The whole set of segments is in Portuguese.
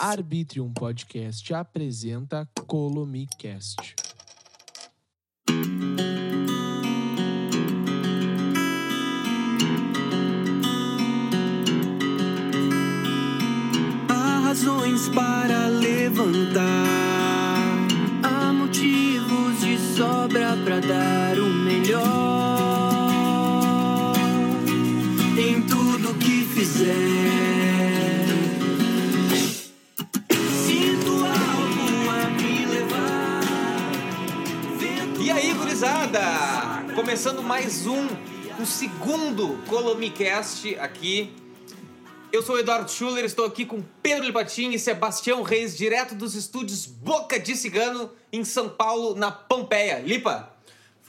Arbitrium Podcast apresenta Colomicast. Há razões para levantar, há motivos de sobra para dar o melhor em tudo que fizer. Começando mais um, o segundo Colomicast aqui. Eu sou o Eduardo Schuller, estou aqui com Pedro Lipatin e Sebastião Reis, direto dos estúdios Boca de Cigano, em São Paulo, na Pompeia. Lipa,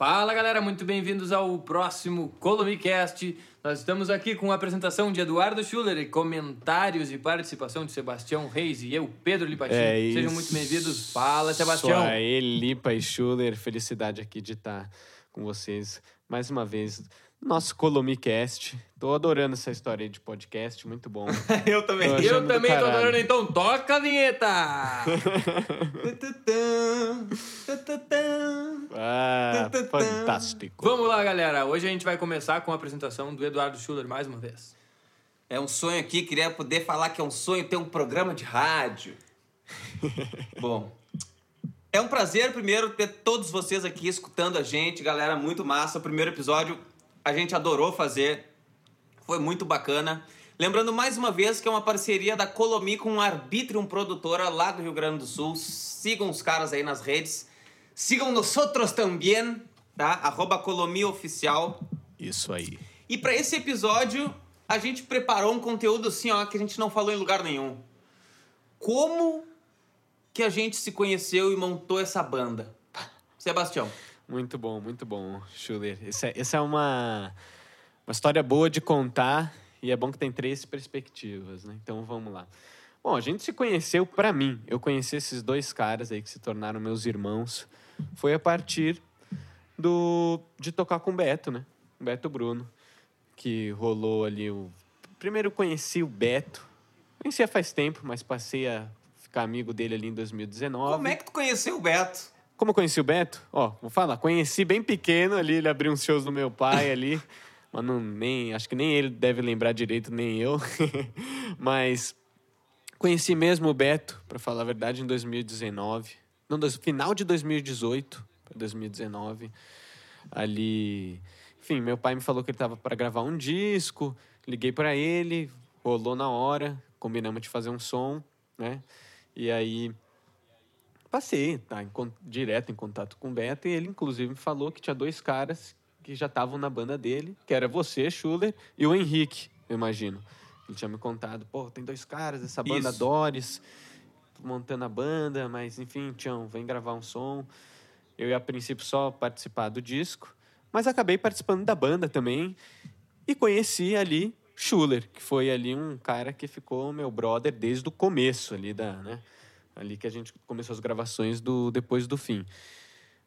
Fala galera, muito bem-vindos ao próximo Colomicast. Nós estamos aqui com a apresentação de Eduardo Schuller e comentários e participação de Sebastião Reis e eu, Pedro Lipatin. É Sejam isso. muito bem-vindos. Fala, Sebastião. Sou aí, Lipa e Schuller. Felicidade aqui de estar com vocês mais uma vez. Nosso Colomicast. Tô adorando essa história aí de podcast, muito bom. eu também. Tô Eu também tô adorando, então toca a vinheta! Ah, fantástico. Vamos lá, galera. Hoje a gente vai começar com a apresentação do Eduardo Schuller mais uma vez. É um sonho aqui, queria poder falar que é um sonho ter um programa de rádio. Bom, é um prazer, primeiro, ter todos vocês aqui escutando a gente, galera, muito massa. O primeiro episódio a gente adorou fazer, foi muito bacana. Lembrando mais uma vez que é uma parceria da Colomi com a Arbitrium Produtora lá do Rio Grande do Sul. Sigam os caras aí nas redes. Sigam nosotros também, tá? Arroba Colomi Oficial. Isso aí. E para esse episódio, a gente preparou um conteúdo assim, ó, que a gente não falou em lugar nenhum. Como que a gente se conheceu e montou essa banda? Sebastião. Muito bom, muito bom, Schuller. Essa, é- essa é uma, uma história boa de contar e é bom que tem três perspectivas, né? Então vamos lá. Bom, a gente se conheceu, pra mim, eu conheci esses dois caras aí que se tornaram meus irmãos, foi a partir do de tocar com o Beto, né? O Beto Bruno, que rolou ali o... Primeiro eu conheci o Beto, conhecia faz tempo, mas passei a ficar amigo dele ali em 2019. Como é que tu conheceu o Beto? Como eu conheci o Beto? Ó, vou falar, conheci bem pequeno ali, ele abriu uns shows do meu pai ali, mas não, nem, acho que nem ele deve lembrar direito, nem eu. mas conheci mesmo o Beto, para falar a verdade, em 2019. Não, dois- final de 2018 para 2019. Ali, enfim, meu pai me falou que ele tava para gravar um disco, liguei para ele, rolou na hora, combinamos de fazer um som, né? E aí passei, tá, em direto em contato com o Beto, e ele inclusive me falou que tinha dois caras que já estavam na banda dele, que era você, Schuller, e o Henrique, eu imagino. Ele tinha me contado, pô, tem dois caras dessa banda Isso. Doris, montando a banda, mas enfim, Tião, vem gravar um som. Eu ia a princípio só participar do disco, mas acabei participando da banda também e conheci ali Schuller, que foi ali um cara que ficou meu brother desde o começo ali da, né? Ali que a gente começou as gravações do depois do fim.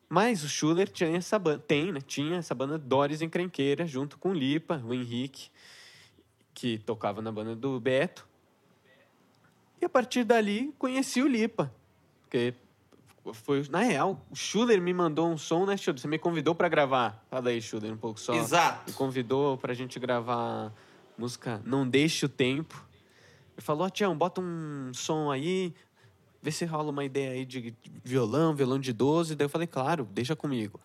Mas o Schuller tinha essa banda, tem, né? Tinha essa banda Doris Encrenqueira junto com o Lipa, o Henrique, que tocava na banda do Beto. E a partir dali conheci o Lipa, porque foi na real, o Schuller me mandou um som, né, Schuller? Você me convidou para gravar. Fala aí, Schuller, um pouco só. Exato. Me convidou pra gente gravar música Não Deixe o Tempo. Ele falou, ó, Tião, bota um som aí, vê se rola uma ideia aí de violão, violão de 12. Daí eu falei, claro, deixa comigo.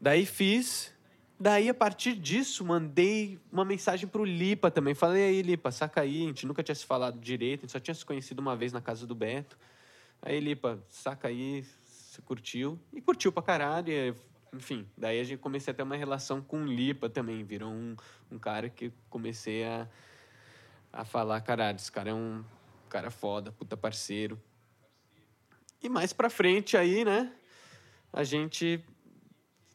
Daí fiz. Daí, a partir disso, mandei uma mensagem pro Lipa também. Falei, aí, Lipa, saca aí. A gente nunca tinha se falado direito, a gente só tinha se conhecido uma vez na casa do Beto. Aí, Lipa, saca aí, você curtiu. E curtiu pra caralho. e, enfim, daí a gente comecei a ter uma relação com o Lipa também. Virou um, um cara que comecei a, a falar, caralho, esse cara é um cara foda, puta parceiro. E mais pra frente aí, né, a gente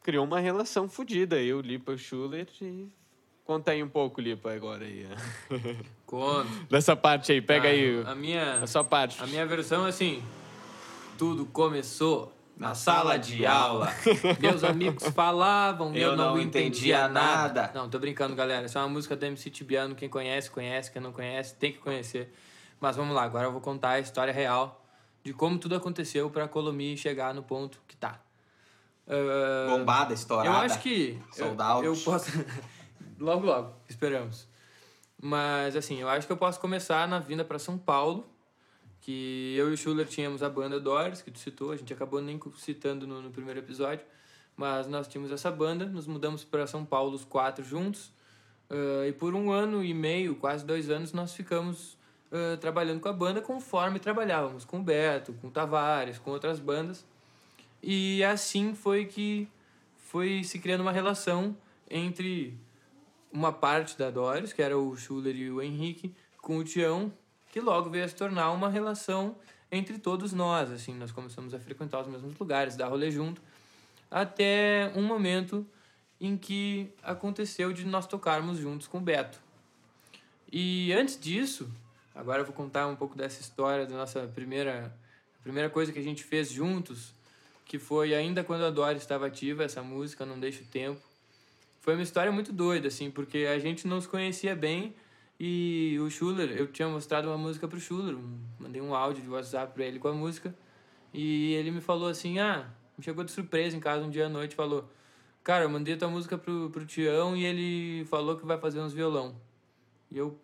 criou uma relação fodida. Eu, Lipa e o Schuller. E conta aí um pouco, Lipa, agora aí. ó. Conto. Dessa parte aí, pega Ah, aí A minha, a sua parte. a minha versão é assim: tudo começou na sala de aula. Meus amigos falavam, eu, Eu não, não entendia entendia nada. nada. Não, tô brincando, galera. Essa é uma música do MC Tibiano. Quem conhece, conhece. Quem não conhece, tem que conhecer. Mas vamos lá, agora eu vou contar a história real de como tudo aconteceu para a Colomi chegar no ponto que tá. Ah, Bombada, estourada. eu acho que Sold eu, out. eu posso logo logo, esperamos. Mas assim, eu acho que eu posso começar na vinda para São Paulo, que eu e o Schuller tínhamos a banda Doris, que tu citou, a gente acabou nem citando no, no primeiro episódio, mas nós tínhamos essa banda, nos mudamos para São Paulo os quatro juntos, ah, e por um ano e meio, quase dois anos, nós ficamos trabalhando com a banda conforme trabalhávamos com o Beto, com o Tavares, com outras bandas. E assim foi que foi se criando uma relação entre uma parte da Doris, que era o Schuller e o Henrique, com o Tião, que logo veio a se tornar uma relação entre todos nós. Assim, nós começamos a frequentar os mesmos lugares, dar rolê junto, até um momento em que aconteceu de nós tocarmos juntos com o Beto. E antes disso, agora eu vou contar um pouco dessa história da nossa primeira, primeira coisa que a gente fez juntos, que foi ainda quando a Doris estava ativa, essa música Não Deixa o Tempo. Foi uma história muito doida, assim, porque a gente não se conhecia bem e o Schuller, eu tinha mostrado uma música pro Schuller, mandei um áudio de WhatsApp pra ele com a música e ele me falou assim, ah, me chegou de surpresa em casa um dia à noite, falou, cara, eu mandei tua música pro, pro Tião e ele falou que vai fazer uns violão. E eu,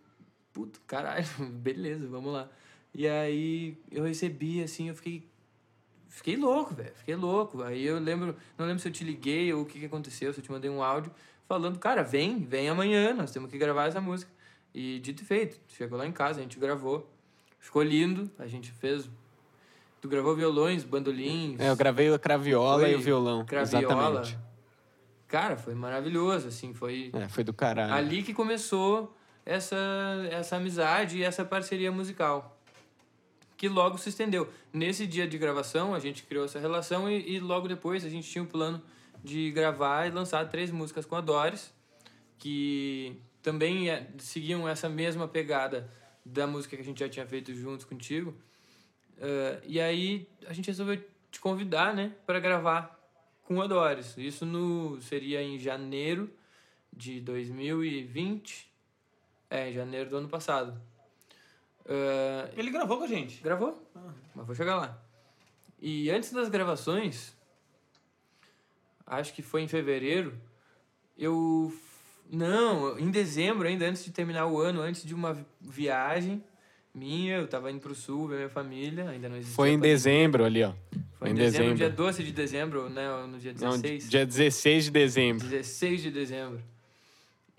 puto, caralho, beleza, vamos lá. E aí eu recebi, assim, eu fiquei. Fiquei louco, velho. Fiquei louco. Aí eu lembro, não lembro se eu te liguei ou o que, que aconteceu, se eu te mandei um áudio falando, cara, vem, vem amanhã, nós temos que gravar essa música. E dito e feito, chegou lá em casa, a gente gravou. Ficou lindo, a gente fez. Tu gravou violões, bandolins. É, eu gravei a craviola e o violão. Craviola. Exatamente. Cara, foi maravilhoso, assim, foi. É, foi do caralho. Ali que começou essa, essa amizade e essa parceria musical. Que logo se estendeu. Nesse dia de gravação, a gente criou essa relação e, e logo depois a gente tinha o plano de gravar e lançar três músicas com a Doris, que também é- seguiam essa mesma pegada da música que a gente já tinha feito juntos contigo. Eh, e aí a gente resolveu te convidar, né, para gravar com a Doris. Isso no seria em janeiro de 2020. É, em janeiro do ano passado. Eh, Ele gravou com a gente. Gravou? Mas vou chegar lá. E antes das gravações, acho que foi em fevereiro, eu. Não, em dezembro, ainda antes de terminar o ano, antes de uma vi- viagem minha, eu tava indo pro sul ver minha família, ainda não existia. Foi em pandemia. dezembro ali, ó. Foi em dezembro, dia 12 de dezembro, né? No dia Não, 16. dia 16 de dezembro. 16 de dezembro.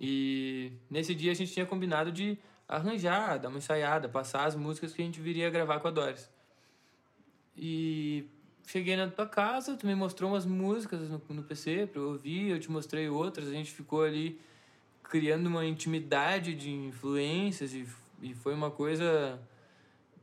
E nesse dia a gente tinha combinado de arranjar, dar uma ensaiada, passar as músicas que a gente viria gravar com a Doris. E cheguei na tua casa, tu me mostrou umas músicas no, no PC pra eu ouvir, eu te mostrei outras, a gente ficou ali criando uma intimidade de influências e, e foi uma coisa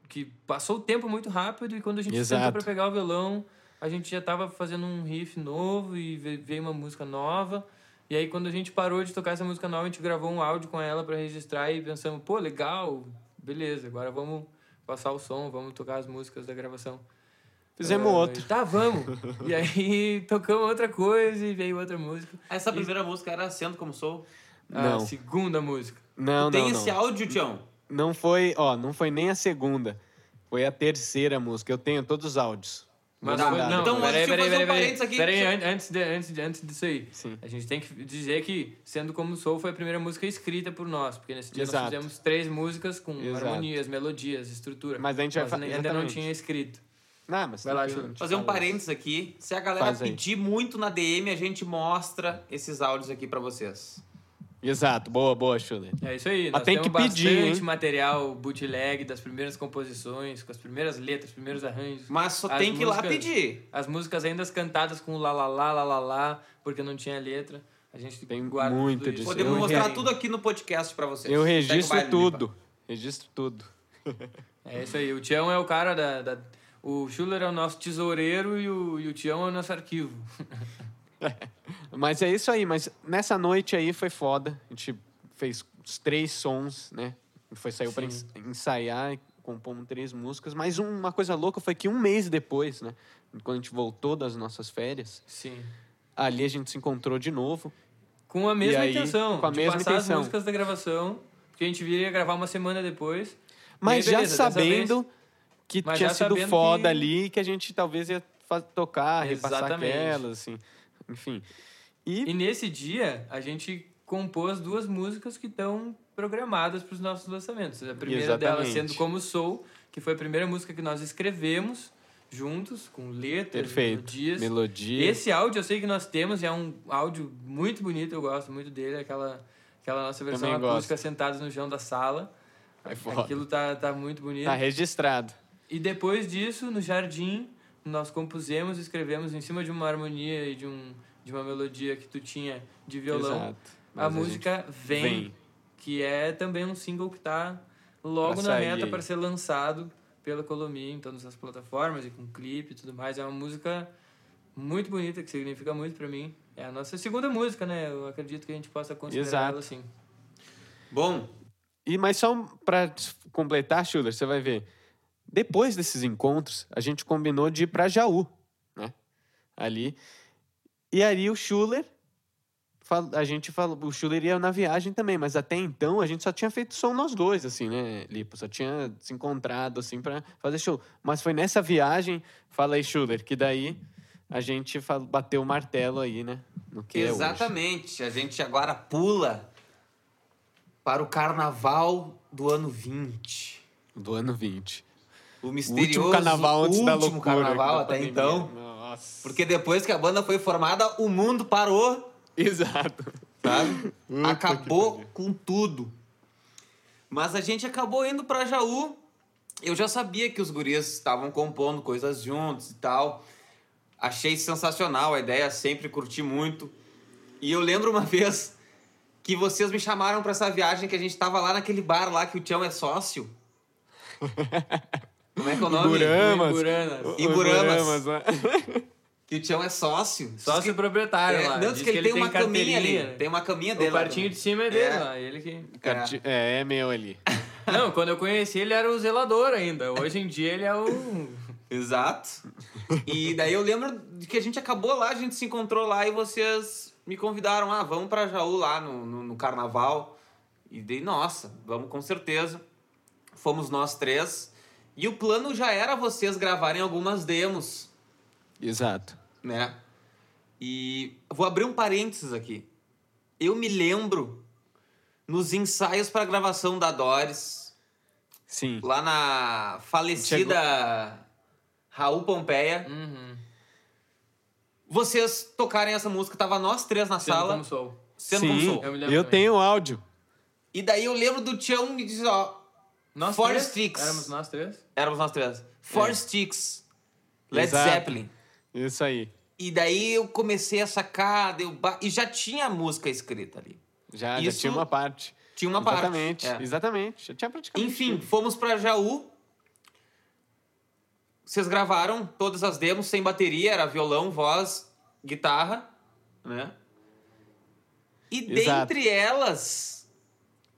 que passou o tempo muito rápido e quando a gente sentou Exato. para pegar o violão, a gente já tava fazendo um riff novo e ve- veio uma música nova. E aí quando a gente parou de tocar essa música nova, a gente gravou um áudio com ela para registrar e pensamos, pô, legal, beleza, agora vamos passar o som, vamos tocar as músicas da gravação. Fizemos Ah, outro. Tá, vamos. e aí tocamos outra coisa e veio outra música. Essa primeira música era Sendo Como Sou. A Não. segunda música. Não, Tem não, esse não. áudio, Tião? Não foi, ó, não foi nem a segunda. Foi a terceira música. Eu tenho todos os áudios. Mas Tá, foi, não, então, peraí, peraí, fazer um peraí, peraí, parênteses aqui. peraí, an- antes, de, antes, de, antes disso aí. Sim. A gente tem que dizer que, sendo como sou, foi a primeira música escrita por nós, porque nesse dia Exato. nós fizemos três músicas com Exato. harmonias, melodias, estrutura. Mas a gente Nós ainda não exatamente. tinha escrito. Não, mas Vai lá, Júlio. Fazer um parênteses aqui. Se a galera Faz aí. pedir muito na DM, a gente mostra esses áudios aqui pra vocês. Exato, boa, boa, Schuller. É isso aí. Mas Nós tem temos que pedir, bastante hein? material bootleg das primeiras composições, com as primeiras letras, primeiros arranjos. Mas só As tem que ir lá músicas- pedir. As músicas ainda cantadas com lá, lá, lá, lá, lá, lá, porque não tinha letra. A gente Tem guarda muito tudo isso. disso. Podemos Eu mostrar re- tudo aqui no podcast pra vocês. Eu registro baile, tudo. Registro tudo. É isso aí. O Tião é o cara da. da- o Schuller é o nosso tesoureiro e o, e o Tião é o nosso arquivo. Mas é isso aí, mas nessa noite aí foi foda. A gente fez os três sons, né? Foi saiu ens- ensaiar, e compomos três músicas. Mas um- uma coisa louca foi que um mês depois, né? Quando a gente voltou das nossas férias, Sim. ali a gente se encontrou de novo. Com a mesma aí, intenção. com a de mesma passar intenção. as músicas da gravação. Porque a gente viria gravar uma semana depois. Mas aí, já beleza, dessa sabendo que Mas tinha já sido foda que- ali, que a gente talvez ia tocar, repassar Exatamente. aquelas, assim. Enfim. E, E nesse dia, a gente compôs duas músicas que estão programadas para os nossos lançamentos. A primeira delas Exatamente. sendo Como Sou, que foi a primeira música que nós escrevemos juntos, com letras, perfeito. melodias. Melodia. Esse áudio eu sei que nós temos, e é um áudio muito bonito, eu gosto muito dele, aquela, aquela nossa versão Também gosto. acústica sentados no chão da sala. É. Aquilo tá, tá muito bonito. Tá registrado. E depois disso, no jardim, nós compusemos e escrevemos em cima de uma harmonia e de, um, de uma melodia que tu tinha de violão. Exato. Mas A gente música vem, vem. que é também um single que tá logo Pra na meta para ser lançado pela Colomi em todas as plataformas e com clipe e tudo mais. É uma música muito bonita, que significa muito para mim. É a nossa segunda música, né? Eu acredito que a gente possa considerar Exato. ela assim. Bom, E, mas só pra completar, Schuller, você vai ver. Depois desses encontros, a gente combinou de ir pra Jaú, né? Ali. E aí o Schuller, a gente falou, o Schuller ia na viagem também, mas até então a gente só tinha feito som nós dois, assim, né, Lipo? Só tinha se encontrado, assim, pra fazer show. Mas foi nessa viagem, fala aí, Schuller, que daí a gente bateu o martelo aí, né? No que é exatamente. A gente agora pula para o carnaval do ano 20. Do ano 20. O O misterioso último carnaval antes da último loucura. carnaval da até pandemia. então. Nossa. Porque depois que a banda foi formada, o mundo parou, Exato. sabe? Acabou com tudo. Mas a gente acabou indo pra Jaú. Eu já sabia que os guris estavam compondo coisas juntos e tal. Achei sensacional a ideia, sempre curti muito. E eu lembro uma vez que vocês me chamaram pra essa viagem que a gente tava lá naquele bar lá que o Tião é sócio. Como é que é o nome? Iburamas. Iburamas. né? Que o Tião é sócio. Sócio proprietário É, lá. não, diz diz que ele tem uma caminha ali. né? Tem uma caminha dele. O quartinho de cima é dele É. lá, ele que... Carti- É, é meu ali. Não, quando eu conheci ele era o zelador ainda. Hoje em dia ele é o... Exato. E daí eu lembro de que a gente acabou lá, a gente se encontrou lá e vocês me convidaram, ah, vamos pra Jaú lá no, no, no carnaval. E dei, nossa, vamos com certeza. Fomos nós três. E o plano já era vocês gravarem algumas demos, Exato. né? E vou abrir um parênteses aqui. Eu me lembro nos ensaios para gravação da Doris, Sim. lá na falecida Raul Pompeia. Uhum. vocês tocarem essa música, tava nós três na Sendo sala, como sou. sendo Sim, como sou. Eu eu tenho áudio. E daí eu lembro do Tião me dizer, ó, Nós Four três? Sticks. Éramos nós três? éramos nós três, Four É. Sticks, Led Exato. Zeppelin. Isso aí. E daí eu comecei a sacar, deu ba- e já tinha a música escrita ali. Já, Isso já tinha uma parte. Tinha uma parte. Exatamente. é. Exatamente. Já tinha praticamente. Enfim, fomos pra Jaú. Vocês gravaram todas as demos sem bateria, era violão, voz, guitarra, né? E Exato. dentre elas,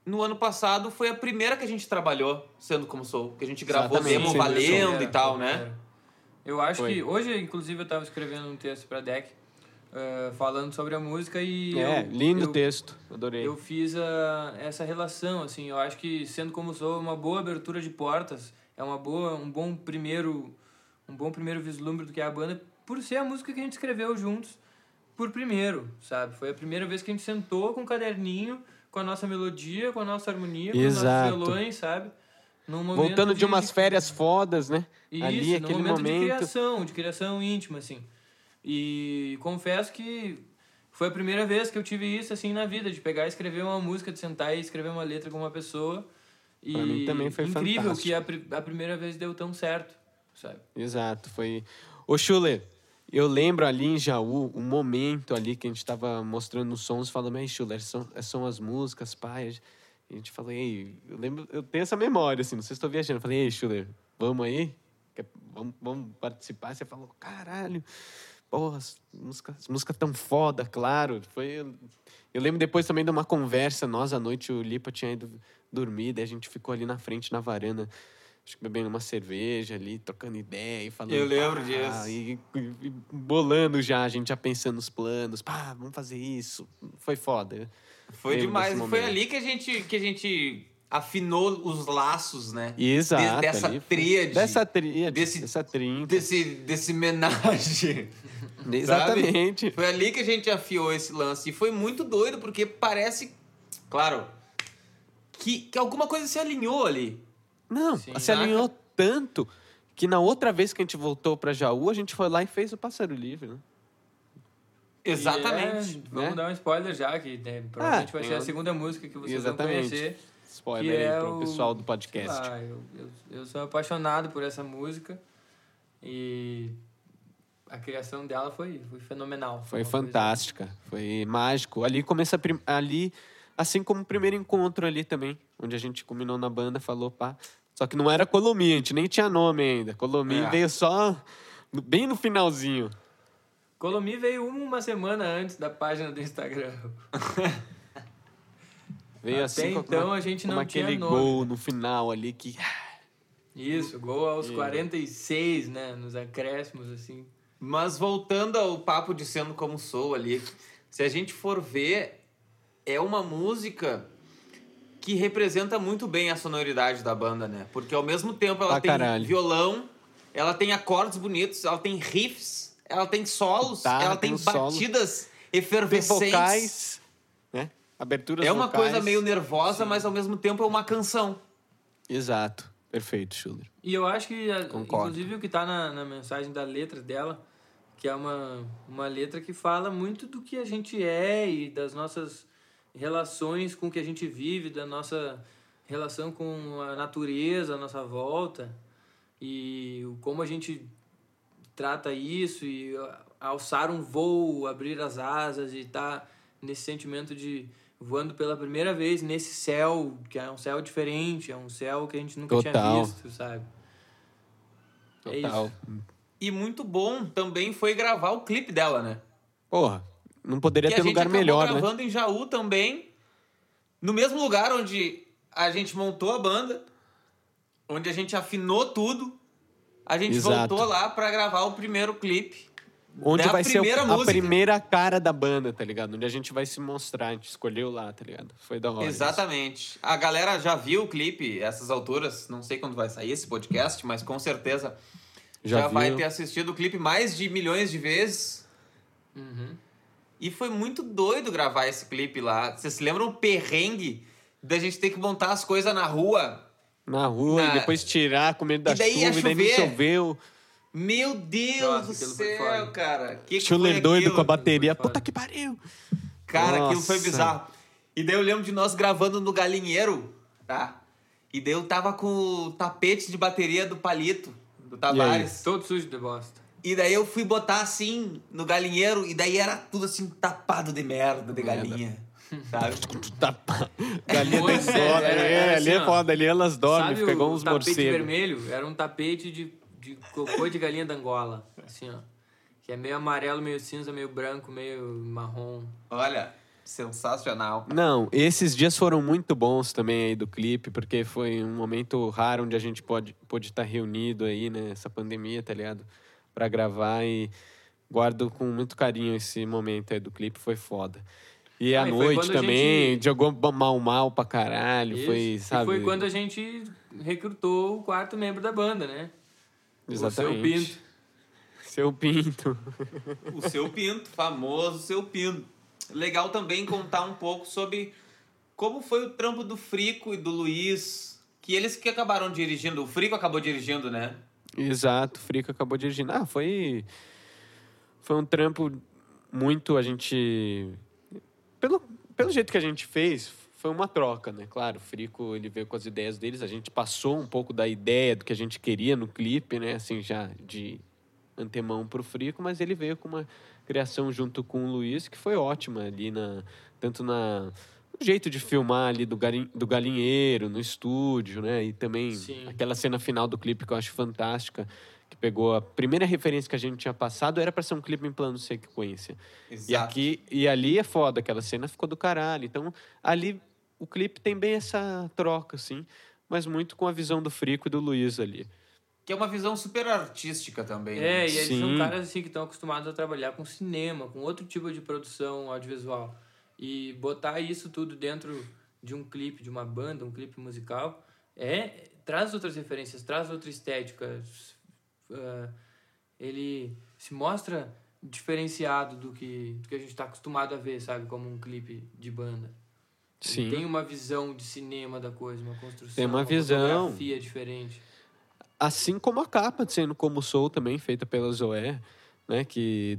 no ano passado foi a primeira que a gente trabalhou, sendo como sou, que a gente gravou Exatamente. demo Sim, valendo Era, e tal, era. né? Eu acho Foi. que... Hoje, inclusive, eu tava escrevendo um texto pra Deck, eh, falando sobre a música e... É, eu, lindo eu, texto. Adorei. Eu fiz a, essa relação, assim, eu acho que sendo como sou, uma boa abertura de portas, é uma boa, um bom primeiro, um bom primeiro vislumbre do que é a banda, por ser a música que a gente escreveu juntos por primeiro, sabe? Foi a primeira vez que a gente sentou com um caderninho, com a nossa melodia, com a nossa harmonia, com Exato. os nossos violões, sabe? Voltando de umas férias fodas, né? isso, Ali, num aquele momento, de momento. criação, de criação íntima, assim. E confesso que foi a primeira vez que eu tive isso, assim, na vida, de pegar e escrever uma música, de sentar e escrever uma letra com uma pessoa. E Pra mim também foi incrível fantástico. que a, a primeira vez deu tão certo, sabe? Exato, foi. Ô, Schuller, eu lembro ali em Jaú, um momento ali que a gente tava mostrando os sons, falando, mas Schuller, são, são as músicas, pai. A gente falou, ei, eu lembro, eu tenho essa memória, assim, não sei se estou viajando. Eu falei, ei, Schuller, vamos aí? Quer- Vamos, vamos participar? Você falou, caralho, porra, as músicas, as músicas tão foda, claro. Foi. Eu lembro depois também de uma conversa, nós à noite, o Lipa tinha ido dormir, daí a gente ficou ali na frente, na varanda, acho que bebendo uma cerveja ali, trocando ideia e falando. Eu lembro "Pá", disso. E, e- e bolando já, a gente já pensando nos planos, pá, vamos fazer isso. Foi foda. Foi Lembro demais. foi ali que a gente, que a gente afinou os laços, né? Exato. De- dessa ali tríade. Dessa tríade. Desse- dessa trinca. Desse, desse menagem. Exatamente. Foi ali que a gente afiou esse lance. E foi muito doido, porque parece, claro, que, que alguma coisa se alinhou ali. Não, Sim. se alinhou tanto que na outra vez que a gente voltou pra Jaú, a gente foi lá e fez o Pássaro Livre, né? Exatamente. É, vamos né? dar um spoiler já, que né, provavelmente vai tem ser a uma- segunda música que vocês Exatamente. vão conhecer. Spoiler Que é aí pro o- pessoal do podcast. lá, eu, eu, eu sou apaixonado por essa música e a criação dela foi, foi fenomenal. Foi coisa- fantástica, foi mágico. Ali começa a prim- ali, assim como o primeiro encontro ali também, onde a gente combinou na banda, falou pá. Só que não era Colomi, a gente nem tinha nome ainda. Colomi É. veio só bem no finalzinho. Colomi veio uma semana antes da página do Instagram. Veio Até assim com então uma- a gente como não tinha aquele nome. gol no final ali que Isso, gol aos E- 46, né? Nos acréscimos, assim. Mas voltando ao papo de Sendo Como Sou ali, se a gente for ver, é uma música que representa muito bem a sonoridade da banda, né? Porque ao mesmo tempo ela Pra tem caralho. violão, ela tem acordes bonitos, ela tem riffs, ela tem solos, Guitarra, ela tem tem um solo. batidas tem efervescentes. vocais, né? Aberturas É uma vocais. coisa meio nervosa, mas ao mesmo tempo é uma canção. Exato. Perfeito, Schuller. E eu acho que, Concordo. inclusive, o que tá na, na mensagem da letra dela, que é uma, uma letra que fala muito do que a gente é e das nossas relações com o que a gente vive, da nossa relação com a natureza, a nossa volta, e como a gente trata isso, e alçar um voo, abrir as asas e estar nesse sentimento de voando pela primeira vez nesse céu, que é um céu diferente, é um céu que a gente nunca Total. tinha visto, sabe? É Total. isso. E muito bom também foi gravar o clipe dela, né? Porra, não poderia que ter a gente lugar melhor, né? gravando em Jaú também, no mesmo lugar onde a gente montou a banda, onde a gente afinou tudo. A gente Exato. voltou lá pra gravar o primeiro clipe. Onde vai ser a música. primeira cara da banda, tá ligado? Onde a gente vai se mostrar, a gente escolheu lá, tá ligado? Foi da hora. isso. Exatamente. A galera já viu o clipe essas alturas, não sei quando vai sair esse podcast, mas com certeza já, Já, vai ter assistido o clipe mais de milhões de vezes. Uhum. E foi muito doido gravar esse clipe lá. Vocês se lembram o perrengue da gente ter que montar as coisas na rua? Na rua, Na- e depois tirar com medo da E daí chuva, e daí não chover. choveu. Meu Deus Nossa, do céu, cara. Que que Schuller foi doido aquilo? com a bateria. Puta que pariu! Cara, aquilo foi Nossa. bizarro. E daí eu lembro de nós gravando no galinheiro, tá? E daí eu tava com o tapete de bateria do Palito, do Tavares. Todo sujo de bosta. E daí eu fui botar assim no galinheiro, e daí era tudo assim tapado de merda de Merda. galinha. Sabe? Tá, galinha Foi, tem sério, sono. era- é, era ali assim, é foda, ali elas dormem, Sabe fica igual o uns tapete morcegos. vermelho? Era um tapete de, de cocô de galinha da Angola. Assim, ó. Que é meio amarelo, meio cinza, meio branco, meio marrom. Olha, sensacional. Não, esses dias foram muito bons também aí do clipe, porque foi um momento raro onde a gente pode, pode estar reunido aí, né? Essa pandemia, tá ligado? Pra gravar e guardo com muito carinho esse momento aí do clipe, foi foda. E à Ah, e noite também, gente- jogou mal mal pra caralho, Isso. foi, E sabe? foi quando a gente recrutou o quarto membro da banda, né? Exatamente. O seu Pinto. Seu Pinto. O seu Pinto, famoso seu Pinto. Legal também contar um pouco sobre como foi o trampo do Frico e do Luiz, que eles que acabaram dirigindo. O Frico acabou dirigindo, né? Exato, o Frico acabou dirigindo. Ah, foi. Foi um trampo muito. A gente. Pelo, pelo jeito que a gente fez, foi uma troca, né? Claro, o Frico ele veio com as ideias deles, a gente passou um pouco da ideia do que a gente queria no clipe, né? Assim, já de antemão pro Frico, mas ele veio com uma criação junto com o Luiz que foi ótima ali na. Tanto na. Jeito de filmar ali do, garim, do galinheiro, no estúdio, né? E também Sim. aquela cena final do clipe que eu acho fantástica, que pegou a primeira referência que a gente tinha passado, era para ser um clipe em plano sequência. E aqui e ali é foda, aquela cena ficou do caralho. Então, ali o clipe tem bem essa troca, assim, mas muito com a visão do Frico e do Luiz ali. Que é uma visão super artística também. É, né? e eles Sim. são caras assim que estão acostumados a trabalhar com cinema, com outro tipo de produção audiovisual. E botar isso tudo dentro de um clipe, de uma banda, um clipe musical, é traz outras referências, traz outra estética. Ah, ele se mostra diferenciado do que, do que a gente está acostumado a ver, sabe? Como um clipe de banda. Ele Sim. tem uma visão de cinema da coisa, uma construção, Tem uma visão. fotografia diferente. Assim como a capa de Sendo Como Sou também, feita pela Zoé, né? Que,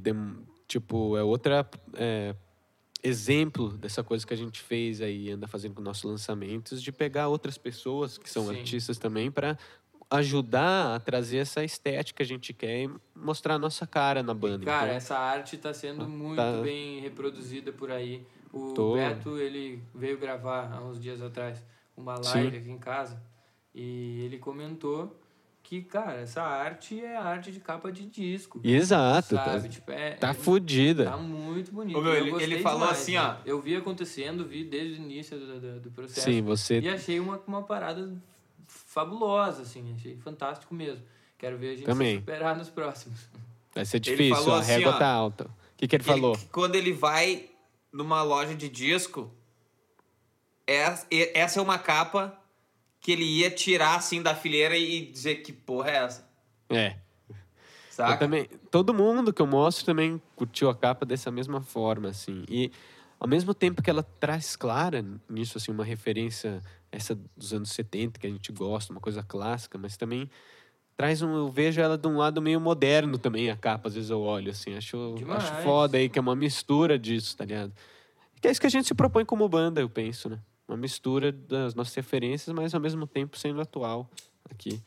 tipo, é outra... é, exemplo dessa coisa que a gente fez aí, anda fazendo com nossos lançamentos, de pegar outras pessoas que são Sim. artistas também para ajudar a trazer essa estética que a gente quer e mostrar a nossa cara na banda. Cara, Então, essa arte está sendo muito tá- bem reproduzida por aí. O Tô. Beto, ele veio gravar há uns dias atrás uma Sim. live aqui em casa e ele comentou que, cara, essa arte é a arte de capa de disco. Exato, tá, sabe? Tipo, é, tá é- fudida. Tá muito bonito. Ô, meu, Eu ele- ele falou demais, assim, né? ó. Eu vi acontecendo, vi desde o início do, do, do processo. Sim, você E achei uma, uma parada fabulosa, assim. Achei fantástico mesmo. Quero ver a gente Também. se superar nos próximos. vai ser difícil, a assim, régua ó, tá alta. O que, que ele falou? que quando ele vai numa loja de disco, essa, essa é uma capa que ele ia tirar assim da fileira e dizer que porra é essa, É. Eu saca? também, todo mundo que eu mostro também curtiu a capa dessa mesma forma, assim. E ao mesmo tempo que ela traz clara nisso, assim, uma referência essa dos anos 70, que a gente gosta, uma coisa clássica, mas também traz um, eu vejo ela de um lado meio moderno também, a capa, às vezes eu olho, assim, acho, Demais. acho foda aí, que é uma mistura disso, tá ligado? Que é isso que a gente se propõe como banda, eu penso, né? Uma mistura das nossas referências, mas ao mesmo tempo sendo atual aqui.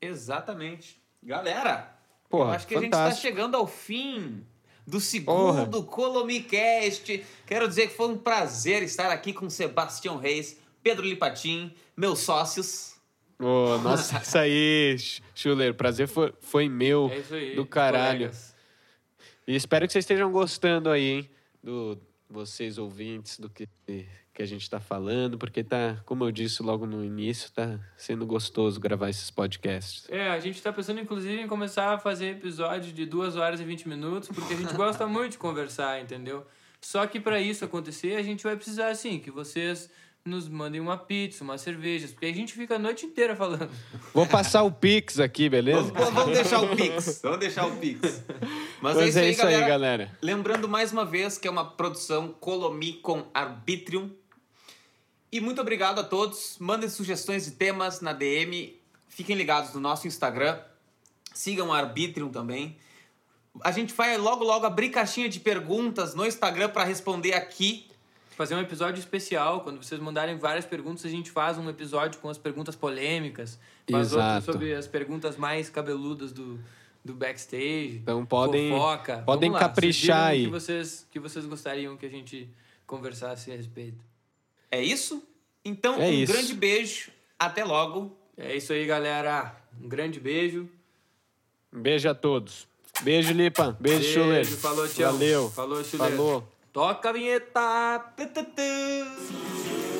Exatamente. Galera, Porra, eu acho que a gente fantástico. está chegando ao fim do segundo Colomicast. Quero dizer que foi um prazer estar aqui com Sebastião Reis, Pedro Lipatim, meus sócios. Ô, nossa, isso aí, Schuller. Prazer foi, foi meu. É isso aí. do caralho. colegas. E espero que vocês estejam gostando aí, hein? Do vocês ouvintes, do que, que a gente tá falando, porque tá, como eu disse logo no início, tá sendo gostoso gravar esses podcasts. É, a gente tá pensando, inclusive, em começar a fazer episódio de 2 horas e 20 minutos, porque a gente gosta muito de conversar, entendeu? Só que para isso acontecer, a gente vai precisar, assim, que vocês nos mandem uma pizza, umas cervejas, porque a gente fica a noite inteira falando. Vou passar o Pix aqui, beleza? Vamos, vamos deixar o Pix. Vamos deixar o Pix. Mas, Mas é isso, aí, galera. galera. Lembrando mais uma vez que é uma produção Colomi com Arbitrium. E muito obrigado a todos. Mandem sugestões de temas na DM. Fiquem ligados no nosso Instagram. Sigam o Arbitrium também. A gente vai logo, logo abrir caixinha de perguntas no Instagram para responder aqui. Fazer um episódio especial, quando vocês mandarem várias perguntas, a gente faz um episódio com as perguntas polêmicas, faz outro Exato. sobre as perguntas mais cabeludas do, do backstage. Então podem- fofoca. podem lá, caprichar aí. o que vocês, que vocês gostariam que a gente conversasse a respeito. É isso? Então, É um isso. grande beijo. Até logo. É isso aí, galera. Um grande beijo. Um beijo a todos. Beijo, Lipa. Beijo, Schuller. Falou, tchau. Valeu. Falou, Schuller. Falou. Toca a vinheta. Tu, tu, tu.